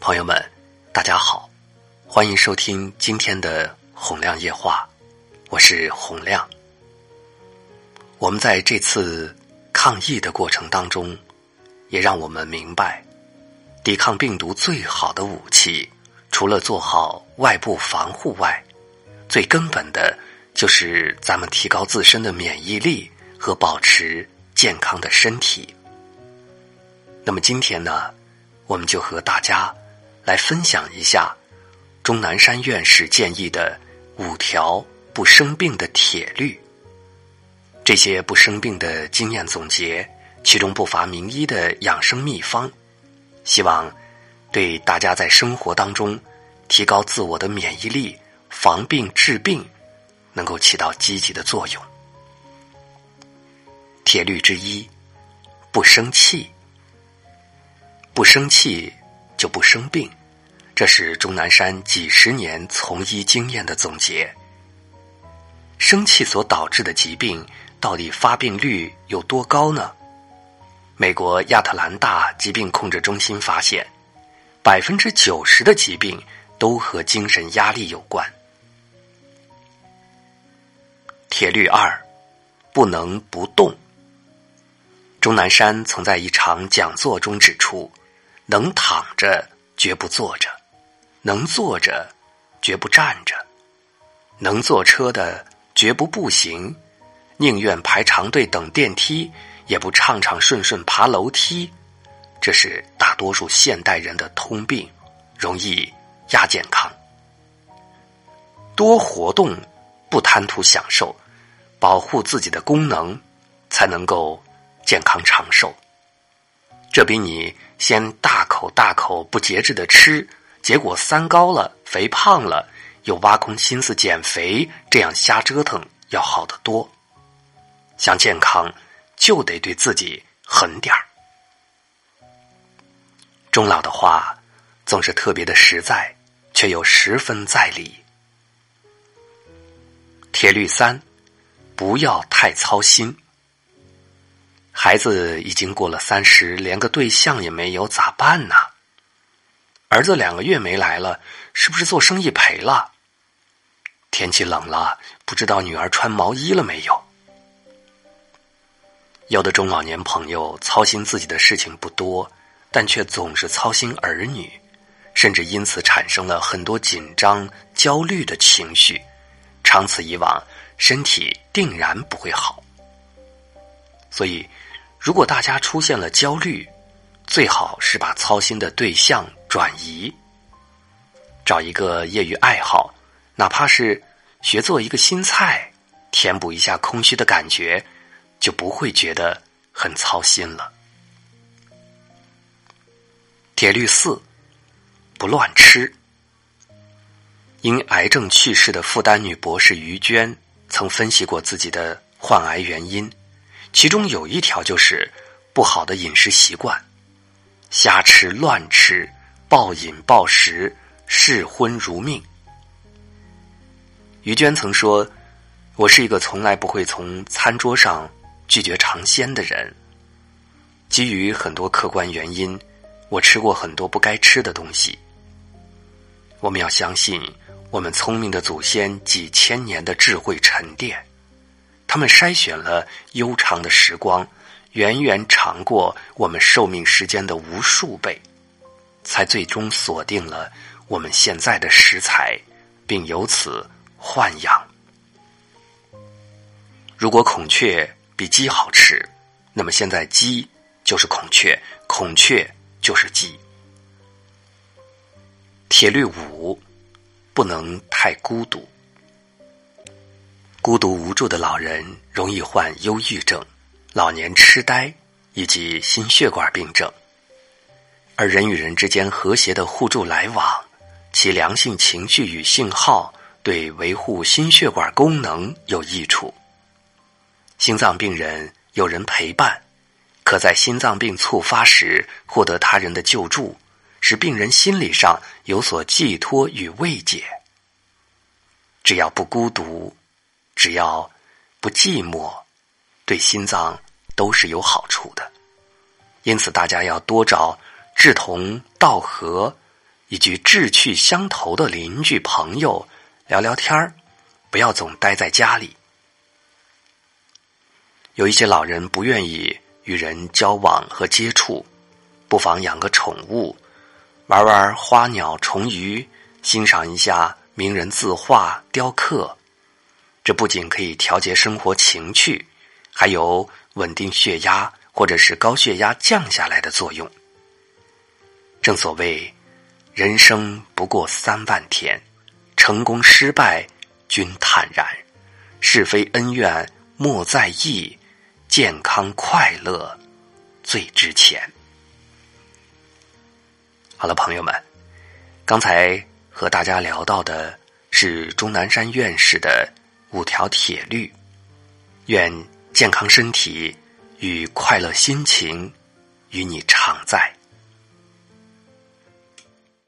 朋友们，大家好，欢迎收听今天的洪亮夜话，我是洪亮。我们在这次抗疫的过程当中，也让我们明白，抵抗病毒最好的武器，除了做好外部防护外，最根本的就是咱们提高自身的免疫力和保持健康的身体。那么今天呢，我们就和大家。来分享一下钟南山院士建议的五条不生病的铁律。这些不生病的经验总结，其中不乏名医的养生秘方，希望对大家在生活当中提高自我的免疫力、防病治病，能够起到积极的作用。铁律之一：不生气，不生气就不生病。这是钟南山几十年从医经验的总结。生气所导致的疾病到底发病率有多高呢？美国亚特兰大疾病控制中心发现，百分之九十的疾病都和精神压力有关。铁律二，不能不动。钟南山曾在一场讲座中指出，能躺着绝不坐着。能坐着，绝不站着；能坐车的，绝不步行；宁愿排长队等电梯，也不畅畅顺顺爬楼梯。这是大多数现代人的通病，容易亚健康。多活动，不贪图享受，保护自己的功能，才能够健康长寿。这比你先大口大口不节制的吃。结果三高了，肥胖了，又挖空心思减肥，这样瞎折腾要好得多。想健康，就得对自己狠点儿。钟老的话总是特别的实在，却又十分在理。铁律三，不要太操心。孩子已经过了三十，连个对象也没有，咋办呢？儿子两个月没来了，是不是做生意赔了？天气冷了，不知道女儿穿毛衣了没有？有的中老年朋友操心自己的事情不多，但却总是操心儿女，甚至因此产生了很多紧张、焦虑的情绪，长此以往，身体定然不会好。所以，如果大家出现了焦虑，最好是把操心的对象。转移，找一个业余爱好，哪怕是学做一个新菜，填补一下空虚的感觉，就不会觉得很操心了。铁律四，不乱吃。因癌症去世的复旦女博士于娟曾分析过自己的患癌原因，其中有一条就是不好的饮食习惯，瞎吃乱吃。暴饮暴食，嗜荤如命。于娟曾说：“我是一个从来不会从餐桌上拒绝尝鲜的人。基于很多客观原因，我吃过很多不该吃的东西。我们要相信，我们聪明的祖先几千年的智慧沉淀，他们筛选了悠长的时光，远远长过我们寿命时间的无数倍。”才最终锁定了我们现在的食材，并由此豢养。如果孔雀比鸡好吃，那么现在鸡就是孔雀，孔雀就是鸡。铁律五，不能太孤独。孤独无助的老人容易患忧郁症、老年痴呆以及心血管病症。而人与人之间和谐的互助来往，其良性情绪与信号对维护心血管功能有益处。心脏病人有人陪伴，可在心脏病猝发时获得他人的救助，使病人心理上有所寄托与慰藉。只要不孤独，只要不寂寞，对心脏都是有好处的。因此，大家要多找。志同道合、以及志趣相投的邻居朋友聊聊天儿，不要总待在家里。有一些老人不愿意与人交往和接触，不妨养个宠物，玩玩花鸟虫鱼，欣赏一下名人字画雕刻。这不仅可以调节生活情趣，还有稳定血压或者是高血压降下来的作用。正所谓，人生不过三万天，成功失败均坦然，是非恩怨莫在意，健康快乐最值钱。好了，朋友们，刚才和大家聊到的是钟南山院士的。五条铁律，愿健康身体与快乐心情与你常在。